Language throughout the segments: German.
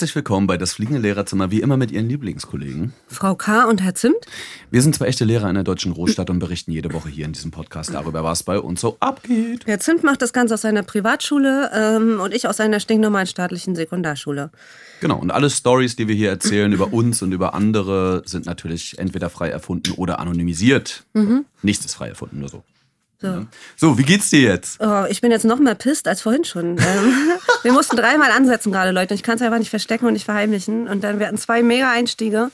Herzlich willkommen bei das fliegende Lehrerzimmer, wie immer mit Ihren Lieblingskollegen. Frau K. und Herr Zimt. Wir sind zwei echte Lehrer in der deutschen Großstadt und berichten jede Woche hier in diesem Podcast darüber, was bei uns so abgeht. Herr Zimt macht das Ganze aus seiner Privatschule ähm, und ich aus einer stinknormalen staatlichen Sekundarschule. Genau, und alle Stories, die wir hier erzählen über uns und über andere, sind natürlich entweder frei erfunden oder anonymisiert. Mhm. Nichts ist frei erfunden, nur so. So. so, wie geht's dir jetzt? Oh, ich bin jetzt noch mehr pisst als vorhin schon. Ähm, wir mussten dreimal ansetzen gerade, Leute. Ich kann es einfach nicht verstecken und nicht verheimlichen. Und dann wir hatten zwei Mega-Einstiege.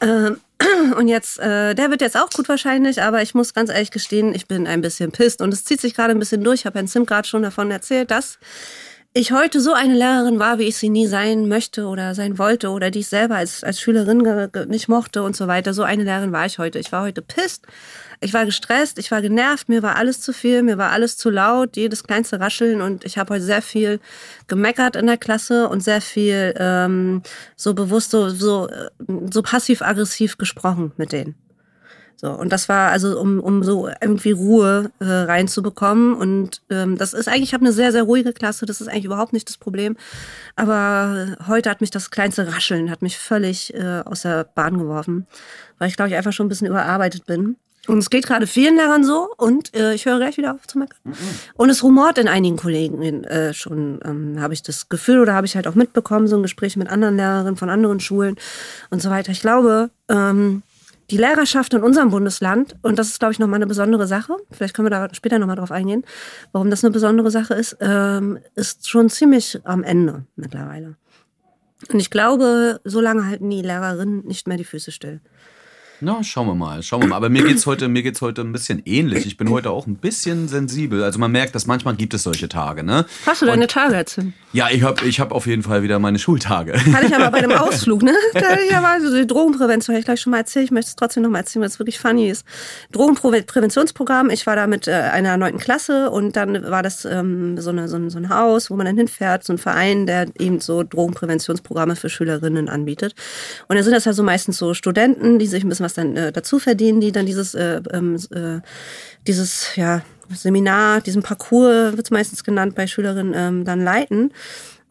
Ähm, und jetzt, äh, der wird jetzt auch gut wahrscheinlich, aber ich muss ganz ehrlich gestehen, ich bin ein bisschen pisst. Und es zieht sich gerade ein bisschen durch. Ich habe Herrn Sim gerade schon davon erzählt, dass ich heute so eine Lehrerin war, wie ich sie nie sein möchte oder sein wollte oder die ich selber als, als Schülerin nicht mochte und so weiter. So eine Lehrerin war ich heute. Ich war heute pisst ich war gestresst, ich war genervt, mir war alles zu viel, mir war alles zu laut, jedes kleinste Rascheln und ich habe heute sehr viel gemeckert in der Klasse und sehr viel ähm, so bewusst, so, so, so passiv-aggressiv gesprochen mit denen. So, und das war also, um, um so irgendwie Ruhe äh, reinzubekommen. Und ähm, das ist eigentlich, ich habe eine sehr, sehr ruhige Klasse, das ist eigentlich überhaupt nicht das Problem. Aber heute hat mich das kleinste Rascheln, hat mich völlig äh, aus der Bahn geworfen, weil ich, glaube ich, einfach schon ein bisschen überarbeitet bin. Und es geht gerade vielen Lehrern so und äh, ich höre gleich wieder auf zu meckern. Mhm. Und es rumort in einigen Kollegen äh, schon, ähm, habe ich das Gefühl oder habe ich halt auch mitbekommen, so ein Gespräch mit anderen Lehrerinnen von anderen Schulen und so weiter. Ich glaube, ähm, die Lehrerschaft in unserem Bundesland, und das ist, glaube ich, nochmal eine besondere Sache, vielleicht können wir da später nochmal drauf eingehen, warum das eine besondere Sache ist, ähm, ist schon ziemlich am Ende mittlerweile. Und ich glaube, so lange halten die Lehrerinnen nicht mehr die Füße still. Na, schauen wir mal, schauen wir mal. Aber mir geht's heute, mir geht's heute ein bisschen ähnlich. Ich bin heute auch ein bisschen sensibel. Also man merkt, dass manchmal gibt es solche Tage, ne? Hast du deine Tage erzählt? Ja, ich habe ich hab auf jeden Fall wieder meine Schultage. Hatte ich aber bei dem Ausflug, ne? Da war so die Drogenprävention, habe ich gleich schon mal erzählt. Ich möchte es trotzdem noch mal erzählen, weil es wirklich funny ist. Drogenpräventionsprogramm. Ich war da mit äh, einer neunten Klasse und dann war das ähm, so, eine, so, ein, so ein Haus, wo man dann hinfährt, so ein Verein, der eben so Drogenpräventionsprogramme für Schülerinnen anbietet. Und da sind das ja so meistens so Studenten, die sich ein bisschen was dann äh, dazu verdienen, die dann dieses, äh, ähm, äh, dieses ja, Seminar, diesen Parcours, wird es meistens genannt, bei Schülerinnen ähm, dann leiten.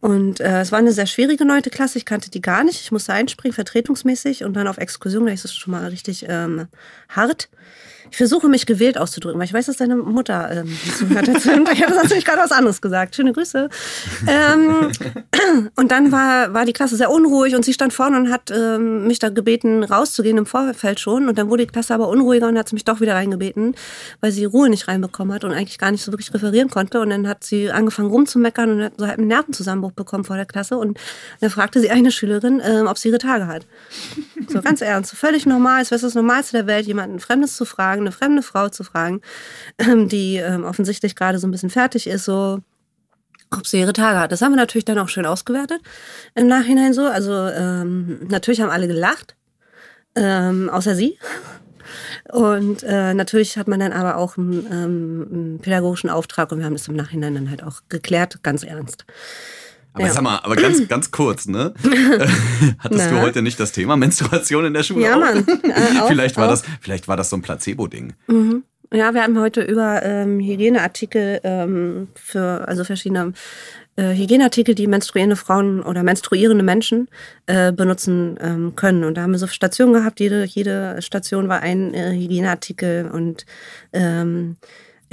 Und äh, es war eine sehr schwierige neunte Klasse. Ich kannte die gar nicht. Ich musste einspringen, vertretungsmäßig und dann auf Exkursion. Da ist es schon mal richtig ähm, hart. Ich versuche mich gewählt auszudrücken, weil ich weiß, dass deine Mutter ähm, zuhört. ich habe natürlich gerade was anderes gesagt. Schöne Grüße. Ähm, und dann war, war die Klasse sehr unruhig und sie stand vorne und hat ähm, mich da gebeten, rauszugehen im Vorfeld schon. Und dann wurde die Klasse aber unruhiger und hat sie mich doch wieder reingebeten, weil sie Ruhe nicht reinbekommen hat und eigentlich gar nicht so wirklich referieren konnte. Und dann hat sie angefangen rumzumeckern und hat so halt einen Nervenzusammenbruch bekommen vor der Klasse. Und dann fragte sie eine Schülerin, ähm, ob sie ihre Tage hat. So ganz ernst, völlig normal. Es ist das Normalste der Welt, jemanden Fremdes zu fragen, eine fremde Frau zu fragen, ähm, die ähm, offensichtlich gerade so ein bisschen fertig ist, so ob sie ihre Tage hat. Das haben wir natürlich dann auch schön ausgewertet im Nachhinein so. Also ähm, natürlich haben alle gelacht, ähm, außer sie. Und äh, natürlich hat man dann aber auch einen, ähm, einen pädagogischen Auftrag und wir haben das im Nachhinein dann halt auch geklärt, ganz ernst. Aber ja. sag mal, aber ganz, ganz kurz, ne? Hattest Na? du heute nicht das Thema Menstruation in der Schule? Ja, Mann. Äh, vielleicht, war das, vielleicht war das so ein Placebo-Ding. Mhm. Ja, wir haben heute über ähm, Hygieneartikel ähm, für, also verschiedene äh, Hygieneartikel, die menstruierende Frauen oder menstruierende Menschen äh, benutzen ähm, können. Und da haben wir so Stationen gehabt, jede, jede Station war ein äh, Hygieneartikel und ähm,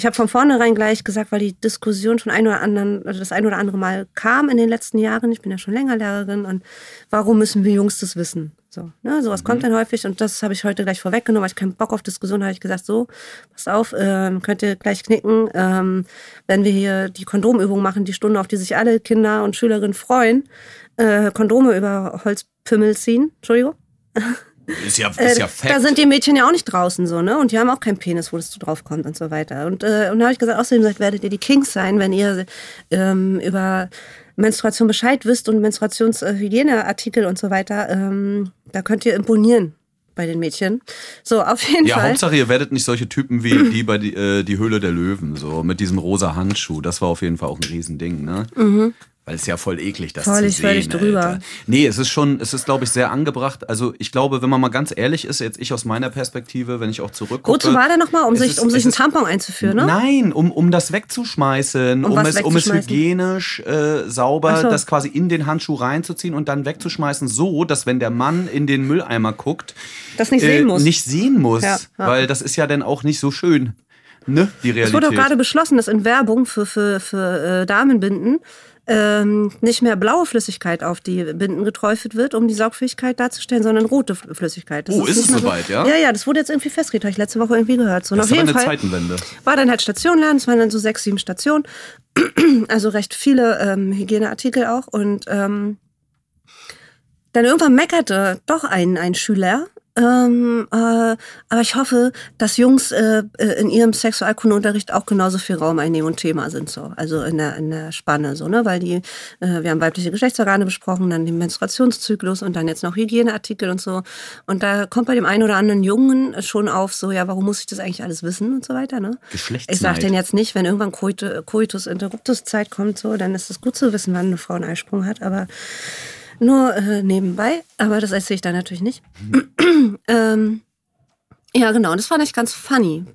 ich habe von vornherein gleich gesagt, weil die Diskussion schon ein oder anderen, also das ein oder andere Mal kam in den letzten Jahren. Ich bin ja schon länger Lehrerin und warum müssen wir Jungs das wissen? So, ne, sowas mhm. kommt dann häufig und das habe ich heute gleich vorweggenommen, weil ich keinen Bock auf Diskussion habe ich gesagt, so, pass auf, ähm, könnt ihr gleich knicken, ähm, wenn wir hier die Kondomübung machen, die Stunde, auf die sich alle Kinder und Schülerinnen freuen, äh, Kondome über Holzpimmel ziehen, Entschuldigung. Ist ja, ist ja fett. Äh, da sind die Mädchen ja auch nicht draußen so, ne? Und die haben auch keinen Penis, wo das so drauf kommt und so weiter. Und, äh, und da habe ich gesagt, außerdem gesagt, werdet ihr die Kings sein, wenn ihr ähm, über Menstruation Bescheid wisst und Menstruationshygieneartikel und so weiter. Ähm, da könnt ihr imponieren bei den Mädchen. So, auf jeden ja, Fall. Ja, Hauptsache, ihr werdet nicht solche Typen wie die bei die, äh, die Höhle der Löwen, so mit diesem rosa Handschuh. Das war auf jeden Fall auch ein Riesending, ne? Mhm. Weil es ja voll eklig, das Völlig, zu sehen. völlig drüber. Alter. Nee, es ist schon, es ist, glaube ich, sehr angebracht. Also ich glaube, wenn man mal ganz ehrlich ist, jetzt ich aus meiner Perspektive, wenn ich auch zurückgucke. Wozu war der nochmal? Um es sich, ist- um es sich einen ist- Tampon einzuführen, ne? Nein, um, um das wegzuschmeißen, Um um, es, um es hygienisch äh, sauber, so. das quasi in den Handschuh reinzuziehen und dann wegzuschmeißen, so, dass wenn der Mann in den Mülleimer guckt, Das nicht äh, sehen muss. nicht sehen muss, Ja, ja. weil das ist ja dann auch nicht so schön, ne, die Es Realität. wurde auch gerade beschlossen, dass in Werbung für, für, für äh, Damenbinden ähm, nicht mehr blaue Flüssigkeit auf die Binden geträufelt wird, um die Saugfähigkeit darzustellen, sondern rote Flüssigkeit. Das Oh, ist nicht es soweit, ja? Ja, ja, das wurde jetzt irgendwie festgelegt, habe ich letzte Woche irgendwie gehört. So, das auf ist jeden eine Fall Zeitenwende. war dann halt Station lernen, es waren dann so sechs, sieben Stationen, also recht viele ähm, Hygieneartikel auch und ähm, dann irgendwann meckerte doch ein, ein Schüler, ähm, äh, aber ich hoffe, dass Jungs äh, äh, in ihrem Sexualkundeunterricht auch genauso viel Raum einnehmen und Thema sind so, also in der, in der Spanne so, ne, weil die, äh, wir haben weibliche Geschlechtsorgane besprochen, dann den Menstruationszyklus und dann jetzt noch Hygieneartikel und so und da kommt bei dem einen oder anderen Jungen schon auf so, ja, warum muss ich das eigentlich alles wissen und so weiter, ne? Geschlechtsneid. Ich sag denn jetzt nicht, wenn irgendwann Coit- Coitus interruptus Zeit kommt, so, dann ist es gut zu wissen, wann eine Frau einen Eisprung hat, aber nur äh, nebenbei. Aber das erzähle ich dann natürlich nicht. ähm, ja, genau. Das fand ich ganz funny.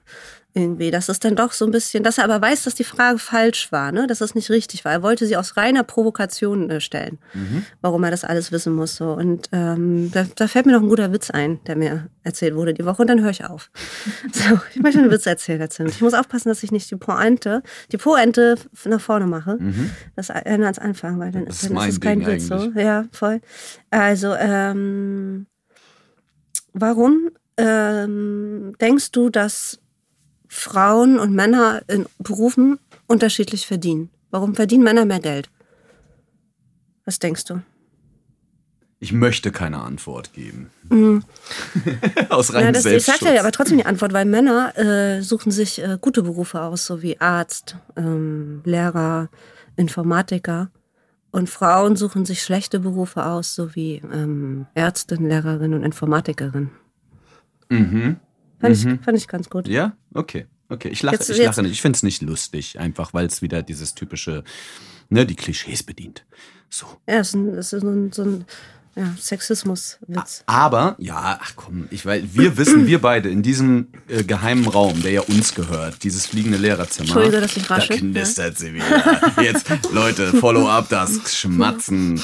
Irgendwie, dass es dann doch so ein bisschen, dass er aber weiß, dass die Frage falsch war, ne? dass es nicht richtig war. Er wollte sie aus reiner Provokation äh, stellen, warum er das alles wissen muss. So. Und ähm, da, da fällt mir noch ein guter Witz ein, der mir erzählt wurde die Woche und dann höre ich auf. So, ich möchte einen Witz erzählen dazu. Ich muss aufpassen, dass ich nicht die Pointe, die Pointe nach vorne mache. Das eine ans Anfang, weil dann, Das ist dann ist es kein Ding Witz. So. Ja, voll. Also, ähm, warum ähm, denkst du, dass Frauen und Männer in Berufen unterschiedlich verdienen? Warum verdienen Männer mehr Geld? Was denkst du? Ich möchte keine Antwort geben. Aus Ja, reinem das, ich Selbstschutz. sag dir aber trotzdem die Antwort, weil Männer äh, suchen sich äh, gute Berufe aus, so wie Arzt, ähm, Lehrer, Informatiker. Und Frauen suchen sich schlechte Berufe aus, so wie ähm, Ärztin, Lehrerin und Informatikerin. mhm. Fand, ich, fand ich ganz gut. Ja, okay. Okay, ich lache, Jetzt- ich jetzt- lache nicht. Ich finde es nicht lustig, einfach weil es wieder dieses typische, ne, die Klischees bedient. So. Ja, das ist, ein, das ist ein, so ein ja, Sexismus-Witz. Aber, ja, ach komm, ich weiß, wir wissen, wir beide in diesem äh, geheimen Raum, der ja uns gehört, dieses fliegende Lehrerzimmer. Entschuldige, dass ich rasche. Da knistert sie wieder. Jetzt, Leute, follow up das Schmatzen.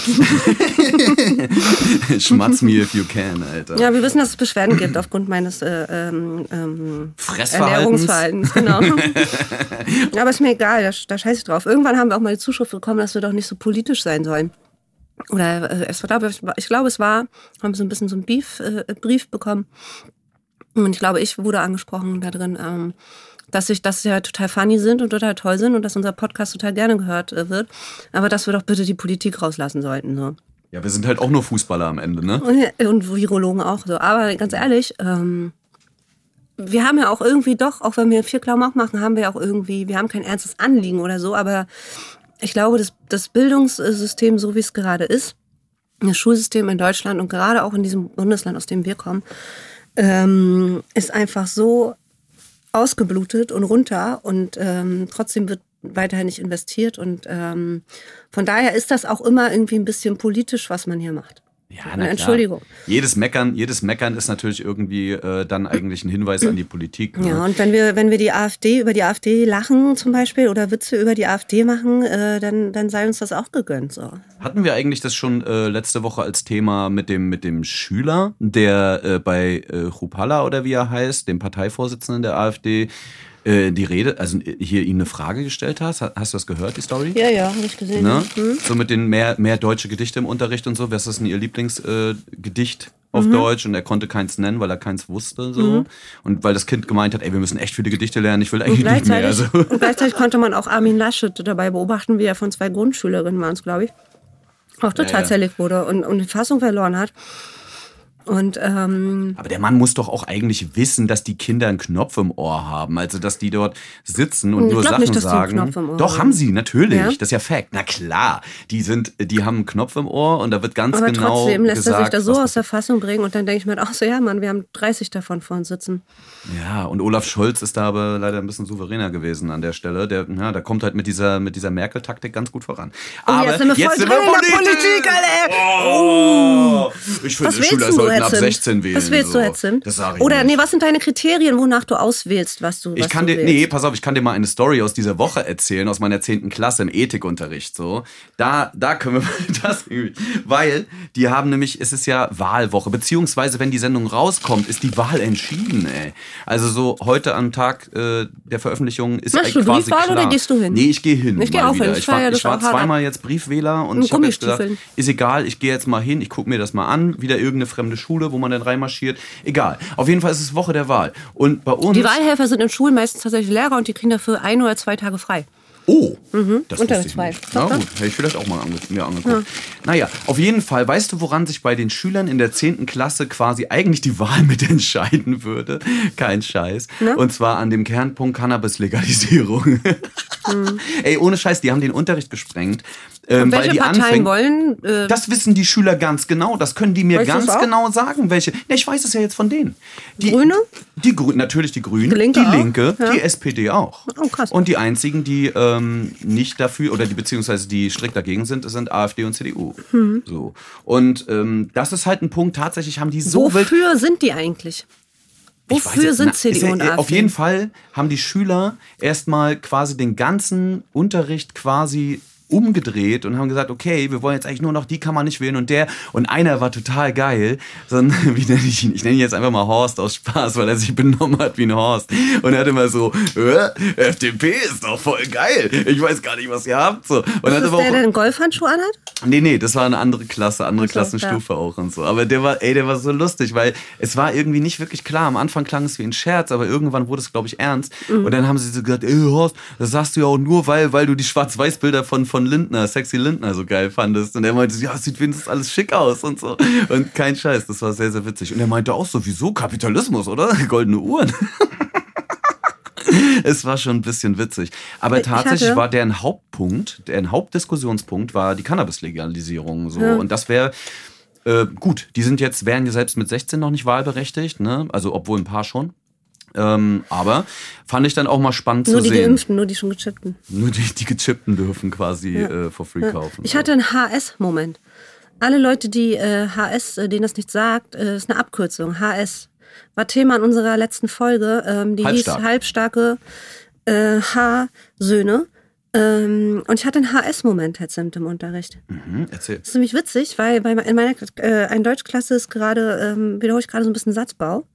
Schmatz me if you can, Alter. Ja, wir wissen, dass es Beschwerden gibt aufgrund meines äh, ähm, ähm, Fressverhaltens. Genau. ja, aber ist mir egal, da, da scheiße ich drauf. Irgendwann haben wir auch mal die Zuschrift bekommen, dass wir doch nicht so politisch sein sollen. Oder äh, es war, glaube ich, ich glaube, es war, haben so ein bisschen so einen Brief, äh, Brief bekommen. Und ich glaube, ich wurde angesprochen da drin, ähm, dass ich, dass wir total funny sind und total toll sind und dass unser Podcast total gerne gehört äh, wird. Aber dass wir doch bitte die Politik rauslassen sollten. So. Ja, wir sind halt auch nur Fußballer am Ende, ne? Und, und Virologen auch so. Aber ganz ehrlich, ähm, wir haben ja auch irgendwie doch, auch wenn wir vier Klamauk machen, haben wir auch irgendwie, wir haben kein ernstes Anliegen oder so, aber ich glaube, das, das Bildungssystem, so wie es gerade ist, das Schulsystem in Deutschland und gerade auch in diesem Bundesland, aus dem wir kommen, ähm, ist einfach so ausgeblutet und runter und ähm, trotzdem wird weiterhin nicht investiert und ähm, von daher ist das auch immer irgendwie ein bisschen politisch, was man hier macht. Ja, Eine Entschuldigung. Jedes Meckern, jedes Meckern ist natürlich irgendwie äh, dann eigentlich ein Hinweis an die Politik. Ne? Ja, und wenn wir, wenn wir die AfD über die AfD lachen zum Beispiel oder Witze über die AfD machen, äh, dann, dann sei uns das auch gegönnt. So. Hatten wir eigentlich das schon äh, letzte Woche als Thema mit dem, mit dem Schüler, der äh, bei äh, Chupala oder wie er heißt, dem Parteivorsitzenden der AfD, äh, die Rede, also hier ihm eine Frage gestellt hast? Ha- Hast du das gehört, die Story? Ja, ja, habe ich gesehen. Ne? Mhm. So mit den mehr, mehr deutsche Gedichte im Unterricht und so. Was ist denn ihr Lieblingsgedicht äh, auf Deutsch? Und er konnte keins nennen, weil er keins wusste. so Und weil das Kind gemeint hat, ey, wir müssen echt viele Gedichte lernen, ich will eigentlich nicht mehr. gleichzeitig, Also. und gleichzeitig konnte man auch Armin Laschet dabei beobachten, wie er von zwei Grundschülerinnen waren es, glaube ich, auch total ja. zerlegt wurde und, und die Fassung verloren hat. Und ähm, Aber der Mann muss doch auch eigentlich wissen, dass die Kinder einen Knopf im Ohr haben. Also, dass die dort sitzen und Ich nur Sachen nicht, dass die einen sagen. Knopf im Ohr doch, haben. sie, natürlich. Ja? Das ist ja Fact. Na klar. Die sind, die haben einen Knopf im Ohr und da wird ganz aber genau trotzdem lässt gesagt, er sich da so aus der Fassung bringen und dann denke ich mir, ach so, ja, Mann, wir haben 30 davon vor uns sitzen. Ja, und Olaf Scholz ist da aber leider ein bisschen souveräner gewesen an der Stelle. Der, ja, der kommt halt mit dieser, mit dieser Merkel-Taktik ganz gut voran. Oh, aber jetzt sind wir voll drin in der Politik, Alter. Oh. Ich finde, Schüler du, sollten ab Hetzind? 16 wählen. Was willst so. du, Hetzind? Das sage ich Oder, nicht. nee, was sind deine Kriterien, wonach du auswählst, was du was Ich kann du dir, willst? nee, pass auf, ich kann dir mal eine Story aus dieser Woche erzählen, aus meiner 10. Klasse im Ethikunterricht, so. Da, da können wir mal das, weil die haben nämlich, es ist ja Wahlwoche, beziehungsweise wenn die Sendung rauskommt, ist die Wahl entschieden, ey. Also so heute am Tag äh, der Veröffentlichung ist Machst eigentlich du quasi Briefwahl klar. oder gehst du hin? Nee, ich gehe hin. Ich geh mal auch wieder. hin. Ich war, ich war zweimal jetzt Briefwähler und ich habe jetzt gesagt, ist egal, ich gehe jetzt mal hin, ich gucke mir das mal an, wieder irgendeine fremde Schule, wo man dann reinmarschiert. Egal. Auf jeden Fall ist es Woche der Wahl. Und bei uns. Die Wahlhelfer sind in Schulen meistens tatsächlich Lehrer und die kriegen dafür ein oder zwei Tage frei. Oh, das wusste ich nicht. Na gut, hätte ich vielleicht auch mal ange mir angeguckt. Naja, auf jeden Fall, weißt du, woran sich bei den Schülern in der 10. Klasse quasi eigentlich die Wahl mit entscheiden würde? Kein Scheiß. Und zwar an dem Kernpunkt Cannabis-Legalisierung. Ey, ohne Scheiß, die haben den Unterricht gesprengt. Ähm, Und weil welche die Parteien anfängt, wollen? Äh, das wissen die Schüler ganz genau. Das können die mir Weißt ganz genau sagen, welche. Ja, ich weiß es ja jetzt von denen. Die, Grüne? Die Grünen, natürlich die Grünen. Die Linke auch? Linke, Ja. die SPD auch. Oh, krass. Und die einzigen, die ähm, nicht dafür oder die beziehungsweise die strikt dagegen sind, sind AfD und CDU. Mhm. So. Und ähm, das ist halt ein Punkt. Tatsächlich haben die so wild. wofür sind die eigentlich? Wofür jetzt- sind na, CDU ja- und AfD? Auf jeden Fall haben die Schüler erstmal quasi den ganzen Unterricht quasi umgedreht und haben gesagt, okay, wir wollen jetzt eigentlich nur noch die kann man nicht wählen und der und einer war total geil, so ein, wie nenne ich ihn? Ich nenne ihn jetzt einfach mal Horst aus Spaß, weil er sich benommen hat wie ein Horst und er hat immer so, äh, FDP ist doch voll geil, ich weiß gar nicht, was ihr habt so und Ist hat aber der, auch der einen Golfhandschuh anhat? Nee, nee, das war eine andere Klasse, andere so, Klassenstufe auch und so. Aber der war, ey, der war so lustig, weil es war irgendwie nicht wirklich klar. Am Anfang klang es wie ein Scherz, aber irgendwann wurde es, glaube ich, ernst. Mhm. Und dann haben sie so gesagt, ey, Horst, das sagst du ja auch nur, weil, weil du die Schwarz-Weiß-Bilder von, von Lindner, Sexy Lindner so geil fandest. Und er meinte, ja, sieht wenigstens alles schick aus und so. Und kein Scheiß, das war sehr, sehr witzig. Und er meinte auch so, wieso Kapitalismus, oder? Goldene Uhren. Es war schon ein bisschen witzig. Aber Ich tatsächlich war deren Hauptpunkt, deren Hauptdiskussionspunkt war die Cannabis-Legalisierung. So. Ja. Und das wäre äh, gut. Die sind jetzt, wären ja selbst mit 16 noch nicht wahlberechtigt, ne? Also obwohl ein paar schon. Ähm, aber fand ich dann auch mal spannend Nur zu die sehen. Geimpften, nur die schon gechippten. Nur die, die gechippten dürfen quasi äh, for free kaufen. Ich hatte einen HS-Moment. Alle Leute, die äh, HS, äh, denen das nicht sagt, äh, ist eine Abkürzung. HS war Thema in unserer letzten Folge. Ähm, die Halbstark. hieß halbstarke äh, H-Söhne. Ähm, und ich hatte einen HS-Moment jetzt im Unterricht. Hm, erzähl. Das ist nämlich witzig, weil bei, in meiner äh, ein Deutschklasse ist gerade, ähm, wiederhole ich gerade so ein bisschen Satzbau.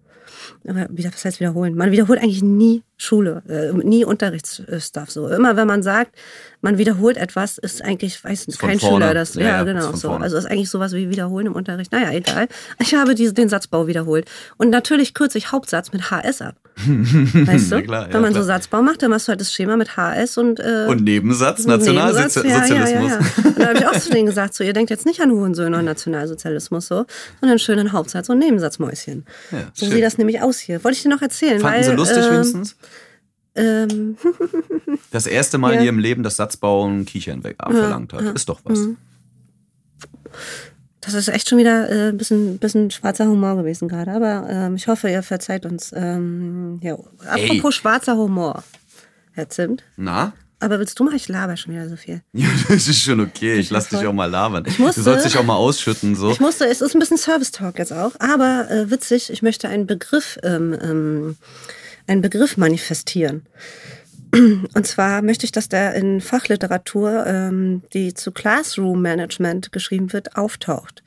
Aber wieder, was heißt wiederholen? Man wiederholt eigentlich nie Schule, äh, nie Unterrichtsstuff. So immer, wenn man sagt, man wiederholt etwas, ist eigentlich, weiß nicht, kein vorne. Schüler das. Ja, Ja, ja, ist genau. So. vorne. Also ist eigentlich sowas wie wiederholen im Unterricht. Naja, egal. Ich habe diese, den Satzbau wiederholt. Und natürlich kürze ich Hauptsatz mit HS ab. Weißt du? Na klar, ja, wenn man klar. so Satzbau macht, dann machst du halt das Schema mit HS und äh, Und Nebensatz, Nebensatz, Nationalsozialismus. Ja, ja, ja, ja. Und da habe ich auch zu denen gesagt, so, ihr denkt jetzt nicht an Hurensöhne und Nationalsozialismus, so, sondern schön an Hauptsatz und Nebensatzmäuschen. Ja, so schön. sieht das nämlich aus hier. Wollte ich dir noch erzählen. Fanden weil, sie lustig ähm, wenigstens? Ähm, Das erste Mal Ja. in ihrem Leben, dass Satzbauen Kichern weg abverlangt hat. Ist doch was. Mhm. das ist echt schon wieder äh, ein bisschen, bisschen schwarzer Humor gewesen gerade, aber ähm, ich hoffe, ihr verzeiht uns. Ähm, ja. Apropos schwarzer Humor, Herr Zimt. Na? Aber willst du mal, ich laber schon wieder so viel. Ja, das ist schon okay. Ich lass dich auch mal labern. musste- du sollst dich auch mal ausschütten. So. Ich musste, es ist ein bisschen Service-Talk jetzt auch, aber äh, witzig, ich möchte einen Begriff, ähm, ähm, einen Begriff manifestieren. Und zwar möchte ich, dass der in Fachliteratur, ähm, die zu Classroom Management geschrieben wird, auftaucht.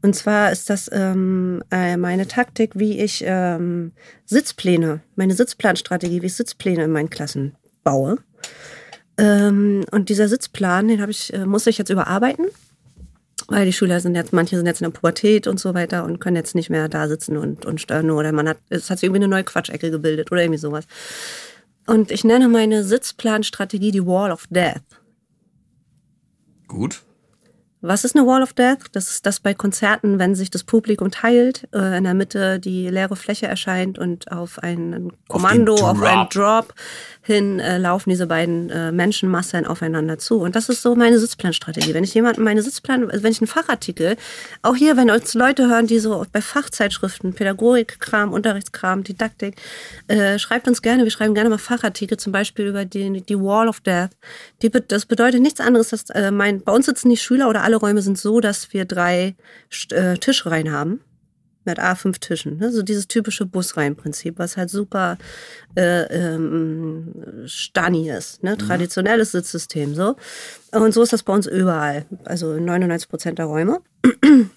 Und zwar ist das ähm, äh, meine Taktik, wie ich ähm, Sitzpläne, meine Sitzplanstrategie, wie ich Sitzpläne in meinen Klassen baue. Ähm, und dieser Sitzplan, den habe ich, äh, muss ich jetzt überarbeiten weil die Schüler sind jetzt, manche sind jetzt in der Pubertät und so weiter und können jetzt nicht mehr da sitzen und, und stören. Oder man hat, es hat sich irgendwie eine neue Quatschecke gebildet oder irgendwie sowas. Und ich nenne meine Sitzplanstrategie die Wall of Death. Gut. Was ist eine Wall of Death? Das ist das bei Konzerten, wenn sich das Publikum teilt, äh, in der Mitte die leere Fläche erscheint und auf ein Kommando, auf, auf einen Drop hin äh, laufen diese beiden äh, Menschenmassen aufeinander zu. Und das ist so meine Sitzplanstrategie. Wenn ich jemanden meine Sitzplan, wenn ich einen Fachartikel, auch hier, wenn uns Leute hören, die so bei Fachzeitschriften, Pädagogikkram, Unterrichtskram, Didaktik, äh, schreibt uns gerne, wir schreiben gerne mal Fachartikel, zum Beispiel über die, die Wall of Death. Die, das bedeutet nichts anderes, dass äh, mein, bei uns sitzen die Schüler oder alle Räume sind so, dass wir drei äh, Tischreihen haben mit A5 Tischen. Ne? So dieses typische Busreihenprinzip, was halt super äh, ähm, Stani ist. Ne? Mhm. Traditionelles Sitzsystem. so. Und so ist das bei uns überall. Also in 99 Prozent der Räume.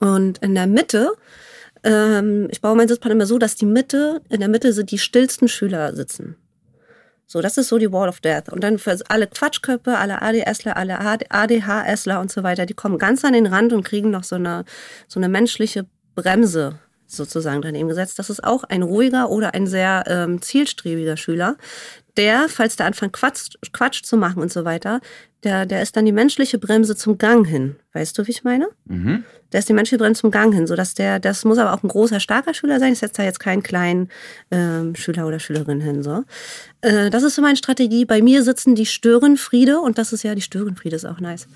Und in der Mitte, ähm, ich baue meinen Sitzplan immer so, dass die Mitte, in der Mitte sind die stillsten Schüler sitzen. So, das ist so die Wall of Death. Und dann für alle Quatschköpfe, alle ADSler, alle ADHSler und so weiter, die kommen ganz an den Rand und kriegen noch so eine, so eine menschliche Bremse sozusagen daneben gesetzt. Das ist auch ein ruhiger oder ein sehr ähm, zielstrebiger Schüler, der, falls der anfängt Quatsch, Quatsch zu machen und so weiter, der, der ist dann die menschliche Bremse zum Gang hin. Weißt du, wie ich meine? Mhm. Der ist die menschliche Bremse zum Gang hin, sodass der, das muss aber auch ein großer, starker Schüler sein. Ich setze da jetzt keinen kleinen ähm, Schüler oder Schülerin hin. So. Äh, das ist so meine Strategie. Bei mir sitzen die Störenfriede, und das ist ja, die Störenfriede ist auch nice.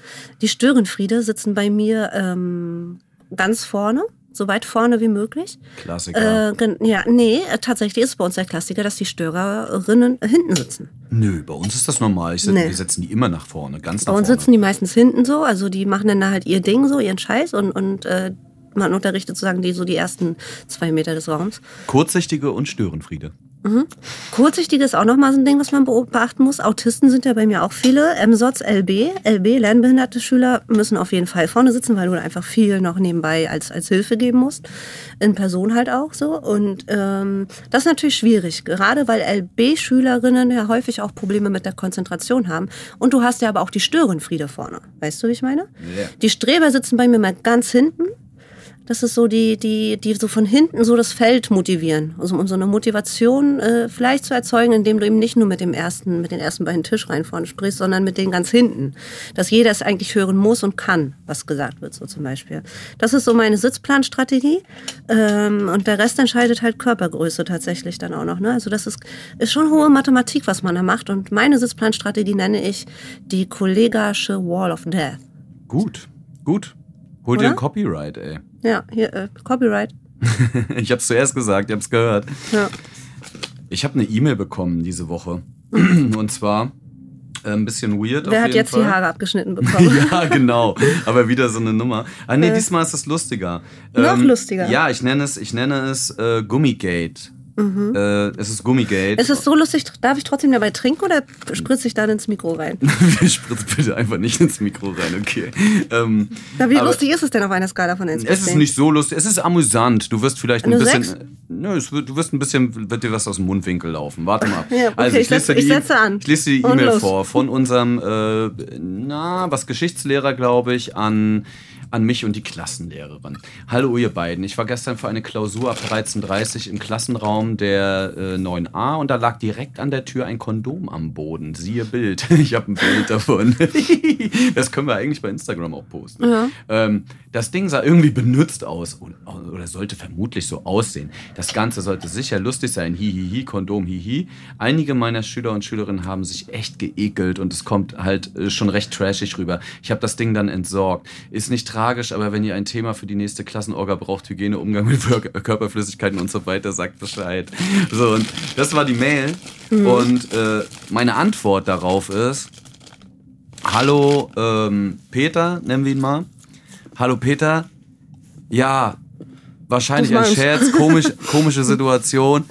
Die Störenfriede sitzen bei mir ähm, ganz vorne so weit vorne wie möglich. Klassiker. Äh, ja, nee, äh, tatsächlich ist es bei uns der Klassiker, dass die Störerinnen hinten sitzen. Nö, bei uns ist das normal. Ich, nee. Wir setzen die immer nach vorne, ganz Bei nach uns vorne. sitzen die meistens hinten so, also die machen dann halt ihr Ding so, ihren Scheiß und, und äh, man unterrichtet sozusagen die so die ersten zwei Meter des Raums. Kurzsichtige und Störenfriede. Mhm. Kurzsichtige ist auch nochmal so ein Ding, was man beachten muss. Autisten sind ja bei mir auch viele. MSOTS, LB, LB, lernbehinderte Schüler müssen auf jeden Fall vorne sitzen, weil du einfach viel noch nebenbei als, als Hilfe geben musst. In Person halt auch so. Und ähm, das ist natürlich schwierig, gerade weil LB-Schülerinnen ja häufig auch Probleme mit der Konzentration haben. Und du hast ja aber auch die Störenfriede vorne. Weißt du, wie ich meine? Yeah. Die Streber sitzen bei mir mal ganz hinten das ist so die, die, die so von hinten so das Feld motivieren. Also um so eine Motivation äh, vielleicht zu erzeugen, indem du eben nicht nur mit dem ersten, mit den ersten beiden Tischreihen vorne sprichst, sondern mit denen ganz hinten. Dass jeder es eigentlich hören muss und kann, was gesagt wird, so zum Beispiel. Das ist so meine Sitzplanstrategie. Ähm, und der Rest entscheidet halt Körpergröße tatsächlich dann auch noch. Ne? Also das ist, ist schon hohe Mathematik, was man da macht. Und meine Sitzplanstrategie nenne ich die kollegasche Wall of Death. Gut, gut. Hol dir ein Copyright, ey. Ja, hier, äh, Copyright. ich hab's zuerst gesagt, ich hab's gehört. Ja. Ich habe eine E-Mail bekommen diese Woche. Und zwar äh, ein bisschen weird. Wer hat jetzt Fall. die Haare abgeschnitten bekommen? ja, genau. Aber wieder so eine Nummer. Ah, nee, äh, diesmal ist es lustiger. Noch ähm, lustiger. Ja, ich nenne es, ich nenne es äh, Gummigate. Mhm. Äh, es ist Gummigate. Es ist so lustig, darf ich trotzdem dabei trinken oder spritze ich dann ins Mikro rein? Spritze bitte einfach nicht ins Mikro rein, okay. Ähm, Na, wie lustig ist es denn auf einer Skala von 1 bis 10? Es ist nicht so lustig, es ist amüsant. Du wirst vielleicht ein bisschen. 6? Nö, wird, du wirst ein bisschen, wird dir was aus dem Mundwinkel laufen. Warte mal. Ja, okay, also ich, ich, setze, ich setze an. Ich lese die E-Mail vor von unserem, äh, na, was Geschichtslehrer, glaube ich, an an mich und die Klassenlehrerin. Hallo ihr beiden, ich war gestern für eine Klausur ab 13.30 Uhr im Klassenraum der äh, 9a und da lag direkt an der Tür ein Kondom am Boden. Siehe Bild. Ich habe ein Bild davon. das können wir eigentlich bei Instagram auch posten. Ja. Ähm, das Ding sah irgendwie benutzt aus oder sollte vermutlich so aussehen. Das Ganze sollte sicher lustig sein. Hihihi, Kondom, hihi. Einige meiner Schüler und Schülerinnen haben sich echt geekelt und es kommt halt äh, schon recht trashig rüber. Ich habe das Ding dann entsorgt. Ist nicht tragisch tragisch, aber wenn ihr ein Thema für die nächste Klassenorga braucht, Hygiene, Umgang mit Körperflüssigkeiten und so weiter, sagt Bescheid. So, und das war die Mail. Mhm. Und äh, meine Antwort darauf ist, hallo ähm, Peter, nennen wir ihn mal. Hallo Peter. Ja, wahrscheinlich ein Scherz, komisch, komische Situation.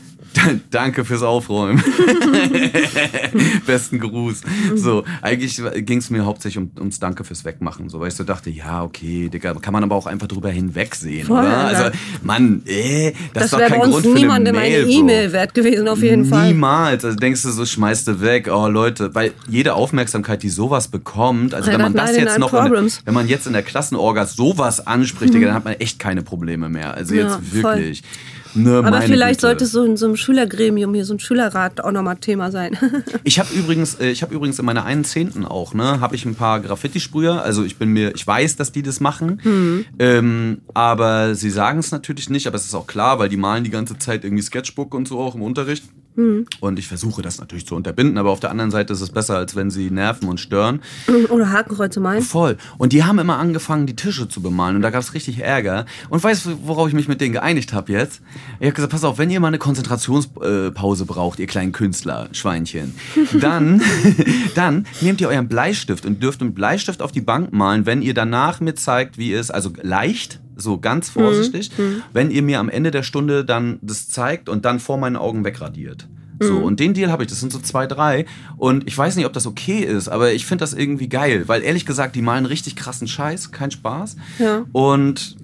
Danke fürs Aufräumen. Besten Gruß. So, eigentlich ging es mir hauptsächlich um, ums Danke fürs Wegmachen. So, weil ich so dachte, ja, okay, Digga, kann man aber auch einfach drüber hinwegsehen, Voll, oder? Also, Mann, äh, das, das ist doch kein Grund für eine Mail. eine E-Mail wert gewesen, auf jeden Niemals. Fall. Niemals. Also denkst du so, schmeißt du weg. Oh, Leute, weil jede Aufmerksamkeit, die sowas bekommt, also wenn man das jetzt noch, in, wenn man jetzt in der Klassenorga sowas anspricht, mhm. Digga, dann hat man echt keine Probleme mehr. Also jetzt ja, wirklich. Ne, Aber vielleicht sollte so in so einem Schülergremium, hier so ein Schülerrat auch nochmal Thema sein. Ich habe übrigens, äh, ich habe übrigens in meiner einen Zehnten auch, ne, habe ich ein paar Graffiti-Sprüher. Also ich bin mir, ich weiß, dass die das machen, Mhm. ähm, aber sie sagen es natürlich nicht. Aber es ist auch klar, weil die malen die ganze Zeit irgendwie Sketchbook und so auch im Unterricht. Mhm. Und ich versuche das natürlich zu unterbinden, aber auf der anderen Seite ist es besser, als wenn sie nerven und stören. Oder Hakenkreuze meinen. Voll. Und die haben immer angefangen, die Tische zu bemalen. Und da gab es richtig Ärger. Und weißt du, worauf ich mich mit denen geeinigt habe jetzt? Ich habe gesagt, pass auf, wenn ihr mal eine Konzentrationspause braucht, ihr kleinen Künstler, Schweinchen, dann, dann nehmt ihr euren Bleistift und dürft mit Bleistift auf die Bank malen, wenn ihr danach mir zeigt, wie es, also leicht, so ganz vorsichtig, wenn ihr mir am Ende der Stunde dann das zeigt und dann vor meinen Augen wegradiert. So, und den Deal habe ich, das sind so zwei, drei. Und ich weiß nicht, ob das okay ist, aber ich finde das irgendwie geil, weil ehrlich gesagt, die malen richtig krassen Scheiß, kein Spaß. Ja. Und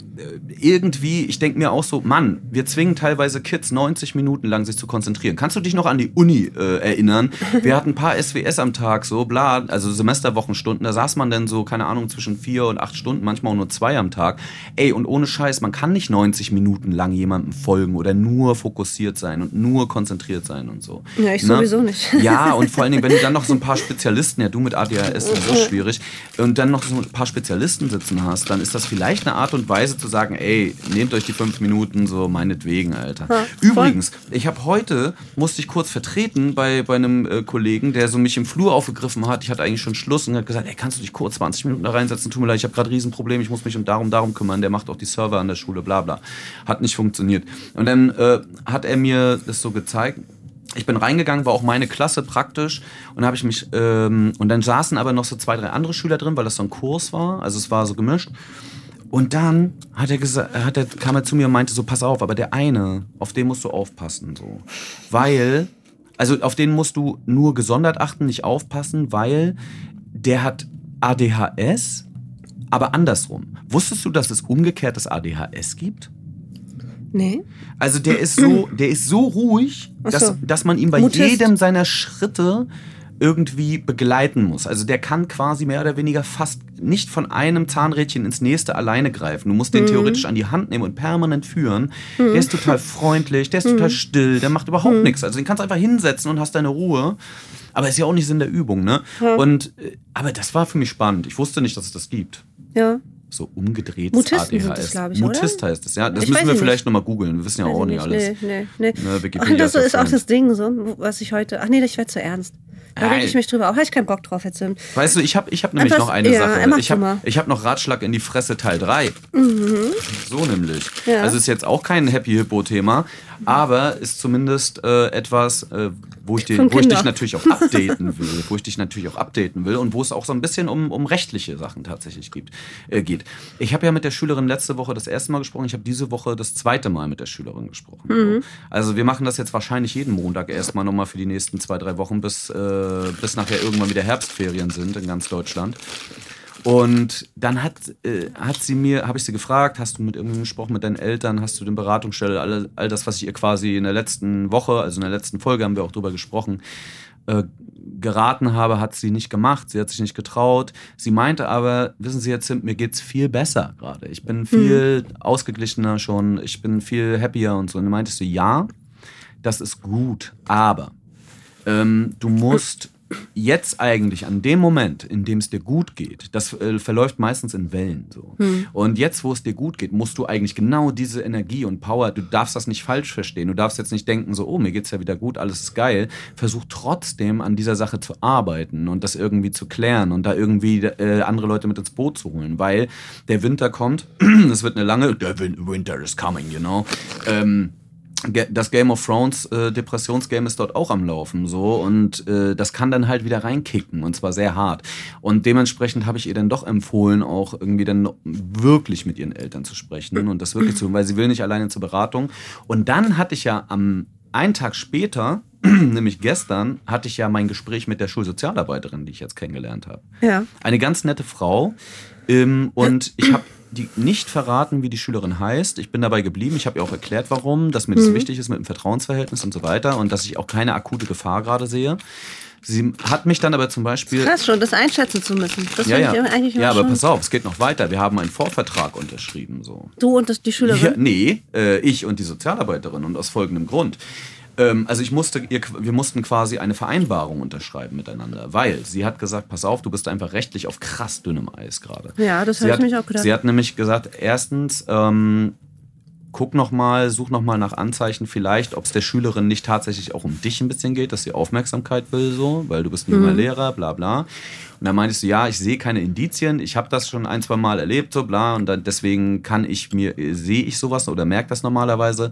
irgendwie, ich denke mir auch so, Mann, wir zwingen teilweise Kids 90 Minuten lang sich zu konzentrieren. Kannst du dich noch an die Uni äh, erinnern? Wir hatten ein paar SWS am Tag, so bla, also Semesterwochenstunden, da saß man dann so, keine Ahnung, zwischen vier und acht Stunden, manchmal auch nur zwei am Tag. Ey, und ohne Scheiß, man kann nicht 90 Minuten lang jemandem folgen oder nur fokussiert sein und nur konzentriert sein und so. Ja, ich Ne? sowieso nicht. Ja, und vor allen Dingen, wenn du dann noch so ein paar Spezialisten, ja, du mit ADHS ist sowieso schwierig, und dann noch so ein paar Spezialisten sitzen hast, dann ist das vielleicht eine Art und Weise zu sagen, ey, nehmt euch die fünf Minuten, so meinetwegen, Alter. Ja. Übrigens, ich habe heute, musste ich kurz vertreten bei, bei einem äh, Kollegen, der so mich im Flur aufgegriffen hat. Ich hatte eigentlich schon Schluss und hat gesagt, ey, kannst du dich kurz 20 Minuten da reinsetzen? Tut mir leid, ich habe gerade ein Riesenproblem, ich muss mich um darum, darum kümmern. Der macht auch die Server an der Schule, bla bla. Hat nicht funktioniert. Und dann äh, hat er mir das so gezeigt. Ich bin reingegangen, war auch meine Klasse praktisch und habe ich mich ähm, und dann saßen aber noch so zwei, drei andere Schüler drin, weil das so ein Kurs war, also es war so gemischt. Und dann hat er gesagt, hat er, kam er zu mir und meinte so, pass auf, aber der eine, auf den musst du aufpassen, so. Weil, also auf den musst du nur gesondert achten, nicht aufpassen, weil der hat ADHS, aber andersrum. Wusstest du, dass es umgekehrtes ADHS gibt? Nee. Also der ist so, der ist so ruhig, Ach dass, so. dass man ihn bei Mutist. jedem seiner Schritte irgendwie begleiten muss. Also der kann quasi mehr oder weniger fast nicht von einem Zahnrädchen ins nächste alleine greifen. Du musst Mhm. den theoretisch an die Hand nehmen und permanent führen. Der ist total freundlich, der ist Mhm. total still, der macht überhaupt nichts. Also den kannst du einfach hinsetzen und hast deine Ruhe. Aber ist ja auch nicht Sinn der Übung, ne? Und äh, aber das war für mich spannend. Ich wusste nicht, dass es das gibt. Ja. So umgedrehtes Mutisten sind ADHS. das, glaub ich, Mutist oder? heißt es, ja. Das Ich müssen wir vielleicht nochmal googeln. Wir wissen ja Weiß auch ich nicht alles. Nee, nee, nee. Ne, Wikipedia Und das ist ist ja auch das Ding, so, was ich heute. Ach nee, ich werde zu ernst. Da reg ich mich drüber. Auch habe ich keinen Bock drauf jetzt. Weißt du, ich habe ich hab nämlich Etwas- noch eine ja, Sache. Ich habe hab noch Ratschlag in die Fresse Teil 3. So nämlich. Ja. Also ist jetzt auch kein Happy Hippo-Thema, aber ist zumindest äh, etwas, äh, wo, ich dir, wo ich dich natürlich auch updaten will. wo ich dich natürlich auch updaten will und wo es auch so ein bisschen um, um rechtliche Sachen tatsächlich gibt, äh, geht. Ich habe ja mit der Schülerin letzte Woche das erste Mal gesprochen. Ich habe diese Woche das zweite Mal mit der Schülerin gesprochen. Mhm. So. Also wir machen das jetzt wahrscheinlich jeden Montag erstmal nochmal für die nächsten zwei, drei Wochen, bis, äh, bis nachher irgendwann wieder Herbstferien sind in ganz Deutschland. Und dann hat, äh, hat sie mir, habe ich sie gefragt, hast du mit irgendjemandem gesprochen, mit deinen Eltern, hast du den Beratungsstelle, all, all das, was ich ihr quasi in der letzten Woche, also in der letzten Folge haben wir auch drüber gesprochen, äh, geraten habe, hat sie nicht gemacht, sie hat sich nicht getraut. Sie meinte aber, wissen Sie jetzt, mir geht's viel besser gerade. Ich bin viel ausgeglichener schon, ich bin viel happier und so. Und dann meintest du, ja, das ist gut, aber ähm, du musst jetzt eigentlich an dem Moment, in dem es dir gut geht, das äh, verläuft meistens in Wellen so. Und jetzt, wo es dir gut geht, musst du eigentlich genau diese Energie und Power, du darfst das nicht falsch verstehen. Du darfst jetzt nicht denken, so, oh, mir geht's ja wieder gut, alles ist geil. Versuch trotzdem an dieser Sache zu arbeiten und das irgendwie zu klären und da irgendwie äh, andere Leute mit ins Boot zu holen, weil der Winter kommt, es wird eine lange, der Win Winter is coming, you know. Ähm, das Game of Thrones äh, Depressionsgame ist dort auch am Laufen so und äh, das kann dann halt wieder reinkicken und zwar sehr hart und dementsprechend habe ich ihr dann doch empfohlen auch irgendwie dann wirklich mit ihren Eltern zu sprechen und das wirklich zu weil sie will nicht alleine zur Beratung und dann hatte ich ja am einen Tag später nämlich gestern hatte ich ja mein Gespräch mit der Schulsozialarbeiterin die ich jetzt kennengelernt habe Ja. eine ganz nette Frau. Ähm, und ich habe die nicht verraten, wie die Schülerin heißt. Ich bin dabei geblieben. Ich habe ihr auch erklärt, warum, dass mir das wichtig ist mit dem Vertrauensverhältnis und so weiter und dass ich auch keine akute Gefahr gerade sehe. Sie hat mich dann aber zum Beispiel. Krass schon, das einschätzen zu müssen. Das Ja, ja. ich eigentlich ja, aber schon. pass auf, es geht noch weiter. Wir haben einen Vorvertrag unterschrieben. So. Du und das, die Schülerin. Ja, nee, äh, ich und die Sozialarbeiterin und aus folgendem Grund. Ähm, also ich musste, ihr, wir mussten quasi eine Vereinbarung unterschreiben miteinander, weil sie hat gesagt, pass auf, du bist einfach rechtlich auf krass dünnem Eis gerade. Ja, das habe ich mich auch gedacht. Sie hat nämlich gesagt, erstens, ähm, guck noch mal, such noch mal nach Anzeichen vielleicht, ob es der Schülerin nicht tatsächlich auch um dich ein bisschen geht, dass sie Aufmerksamkeit will, so, weil du bist ein junger Mhm. Lehrer, bla bla. Und dann meintest du, ja, ich sehe keine Indizien, ich habe das schon ein, zwei Mal erlebt, so bla, und dann, deswegen kann ich mir, sehe ich sowas oder merke das normalerweise,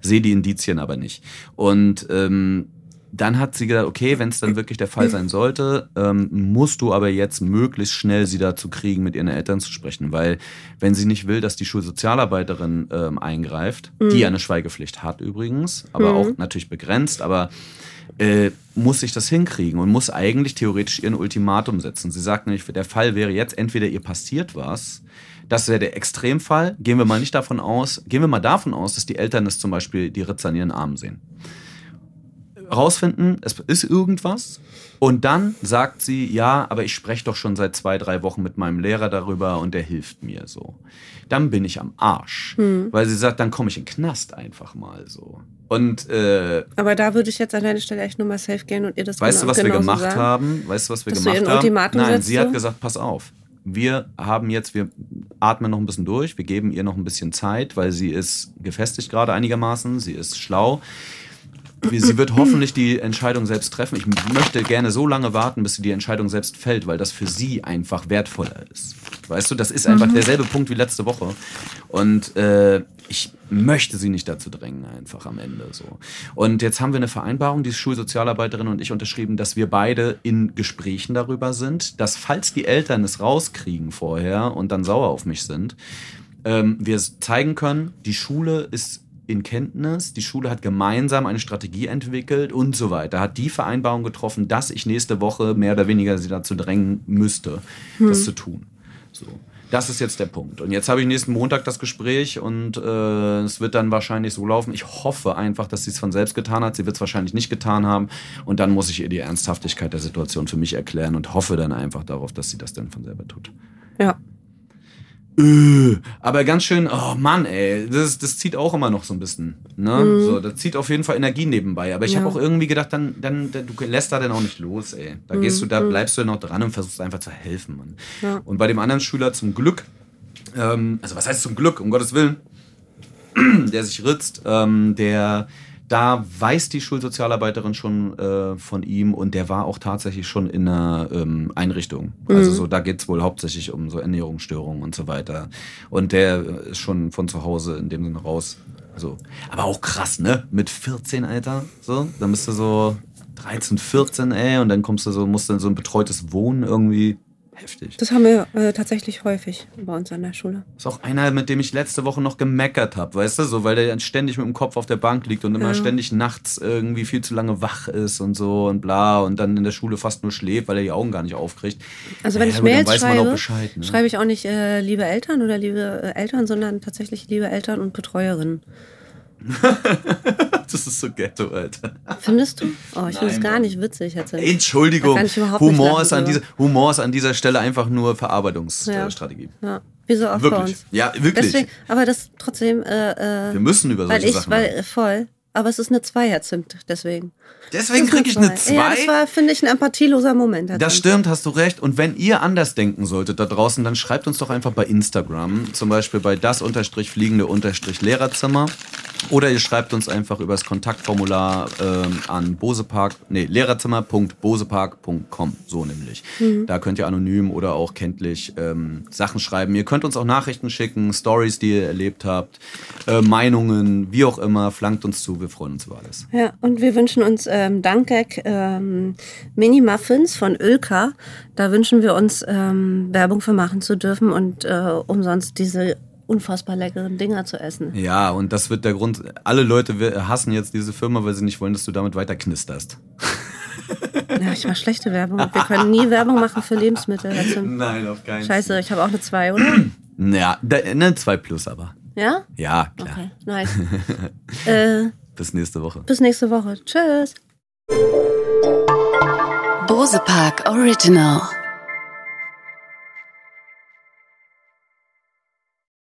sehe die Indizien aber nicht. Und ähm, dann hat sie gesagt, okay, wenn es dann wirklich der Fall sein sollte, ähm, musst du aber jetzt möglichst schnell sie dazu kriegen, mit ihren Eltern zu sprechen. Weil wenn sie nicht will, dass die Schulsozialarbeiterin ähm, eingreift, die ja eine Schweigepflicht hat übrigens, aber Mhm. auch natürlich begrenzt, aber äh, muss sich das hinkriegen und muss eigentlich theoretisch ihr ein Ultimatum setzen. Sie sagt nämlich, der Fall wäre jetzt, entweder ihr passiert was, das wäre der Extremfall, gehen wir mal nicht davon aus, gehen wir mal davon aus, dass die Eltern es zum Beispiel die Ritze an ihren Armen sehen rausfinden, es ist irgendwas. Und dann sagt sie, ja, aber ich spreche doch schon seit zwei, drei Wochen mit meinem Lehrer darüber und der hilft mir so. Dann bin ich am Arsch. Weil sie sagt, dann komme ich in den Knast einfach mal so. Und äh, Aber da würde ich jetzt an deiner Stelle echt nur mal safe gehen und ihr das weißt du, genau- was wir genauso gemacht sagen. haben? Weißt du, was wir Dass du gemacht haben? Ultimatum Nein, sie hat so? gesagt, pass auf. Wir haben jetzt, wir atmen noch ein bisschen durch, wir geben ihr noch ein bisschen Zeit, weil sie ist gefestigt gerade einigermaßen, sie ist schlau. Sie wird hoffentlich die Entscheidung selbst treffen. Ich möchte gerne so lange warten, bis sie die Entscheidung selbst fällt, weil das für sie einfach wertvoller ist. Weißt du, das ist einfach derselbe Punkt wie letzte Woche. Und äh, ich möchte sie nicht dazu drängen, einfach am Ende so. Und jetzt haben wir eine Vereinbarung, die Schulsozialarbeiterin und ich unterschrieben, dass wir beide in Gesprächen darüber sind, dass falls die Eltern es rauskriegen vorher und dann sauer auf mich sind, ähm, wir zeigen können, die Schule ist in Kenntnis, die Schule hat gemeinsam eine Strategie entwickelt und so weiter, hat die Vereinbarung getroffen, dass ich nächste Woche mehr oder weniger sie dazu drängen müsste, das zu tun. So. Das ist jetzt der Punkt. Und jetzt habe ich nächsten Montag das Gespräch und äh, es wird dann wahrscheinlich so laufen. Ich hoffe einfach, dass sie es von selbst getan hat. Sie wird es wahrscheinlich nicht getan haben. Und dann muss ich ihr die Ernsthaftigkeit der Situation für mich erklären und hoffe dann einfach darauf, dass sie das dann von selber tut. Ja. Äh, aber ganz schön, oh Mann, ey, das, das zieht auch immer noch so ein bisschen. Ne? So, das zieht auf jeden Fall Energie nebenbei. Aber ich habe Mhm. Ja. auch irgendwie gedacht, dann, dann, dann, du lässt da dann auch nicht los, ey. Da gehst du, da bleibst du noch dran und versuchst einfach zu helfen, Mann. Mhm. Ja. Und bei dem anderen Schüler zum Glück, ähm, also was heißt zum Glück, um Gottes Willen, der sich ritzt, ähm, der da weiß die Schulsozialarbeiterin schon äh, von ihm und der war auch tatsächlich schon in einer ähm, Einrichtung. Also so, da geht's wohl hauptsächlich um so Ernährungsstörungen und so weiter. Und der ist schon von zu Hause in dem Sinne raus. So. Aber auch krass, ne? Mit 14, Alter. So, dann bist du so 13, 14, ey, und dann kommst du so, musst du in so ein betreutes Wohnen irgendwie. Heftig. Das haben wir äh, tatsächlich häufig bei uns an der Schule. Ist auch einer, mit dem ich letzte Woche noch gemeckert habe, weißt du, so, weil der dann ständig mit dem Kopf auf der Bank liegt und immer Ja. ständig nachts irgendwie viel zu lange wach ist und so und bla und dann in der Schule fast nur schläft, weil er die Augen gar nicht aufkriegt. Also wenn Ja, ich gut, dann Mails weiß man auch schreibe, Bescheid, ne? schreibe ich auch nicht äh, liebe Eltern oder liebe äh, Eltern, sondern tatsächlich liebe Eltern und Betreuerinnen. Das ist so ghetto, Alter. Findest du? Oh, ich finde es gar nicht witzig jetzt. Entschuldigung, Humor ist, an dieser, Humor ist an dieser Stelle einfach nur Ja. Verarbeitungsstrategie. Ja, wie so oft bei Wirklich. uns. Ja, wirklich. Deswegen, aber das trotzdem, äh, Wir äh, müssen über weil solche ich, Sachen weil, reden. voll. Aber es ist eine Zweier-Zimt, deswegen. Deswegen Das kriege ich eine Zwei. Ja, das 2. war, finde ich, ein empathieloser Moment. Das Zimt. stimmt, hast du recht. Und wenn ihr anders denken solltet da draußen, dann schreibt uns doch einfach bei Instagram, zum Beispiel bei das unterstrich fliegende unterstrich Lehrerzimmer. Oder ihr schreibt uns einfach über das Kontaktformular ähm, an bosepark, nee, lehrerzimmer.bosepark.com, so nämlich. Da könnt ihr anonym oder auch kenntlich ähm, Sachen schreiben. Ihr könnt uns auch Nachrichten schicken, Stories, die ihr erlebt habt, äh, Meinungen, wie auch immer, flankt uns zu, wir freuen uns über alles. Ja, und wir wünschen uns ähm, Dankek ähm, Mini-Muffins von Ölka. Da wünschen wir uns ähm, Werbung für machen zu dürfen und äh, umsonst diese unfassbar leckeren Dinger zu essen. Ja, und das wird der Grund. Alle Leute hassen jetzt diese Firma, weil sie nicht wollen, dass du damit weiter knisterst. Ja, ich mache schlechte Werbung. Wir können nie Werbung machen für Lebensmittel. Nein, auf keinen Scheiße, ich habe auch eine 2, oder? Ja, da, ne, 2 plus aber. Ja? Ja, klar. Okay, nice. äh, Bis nächste Woche. bis nächste Woche. Tschüss. Bose Park Original.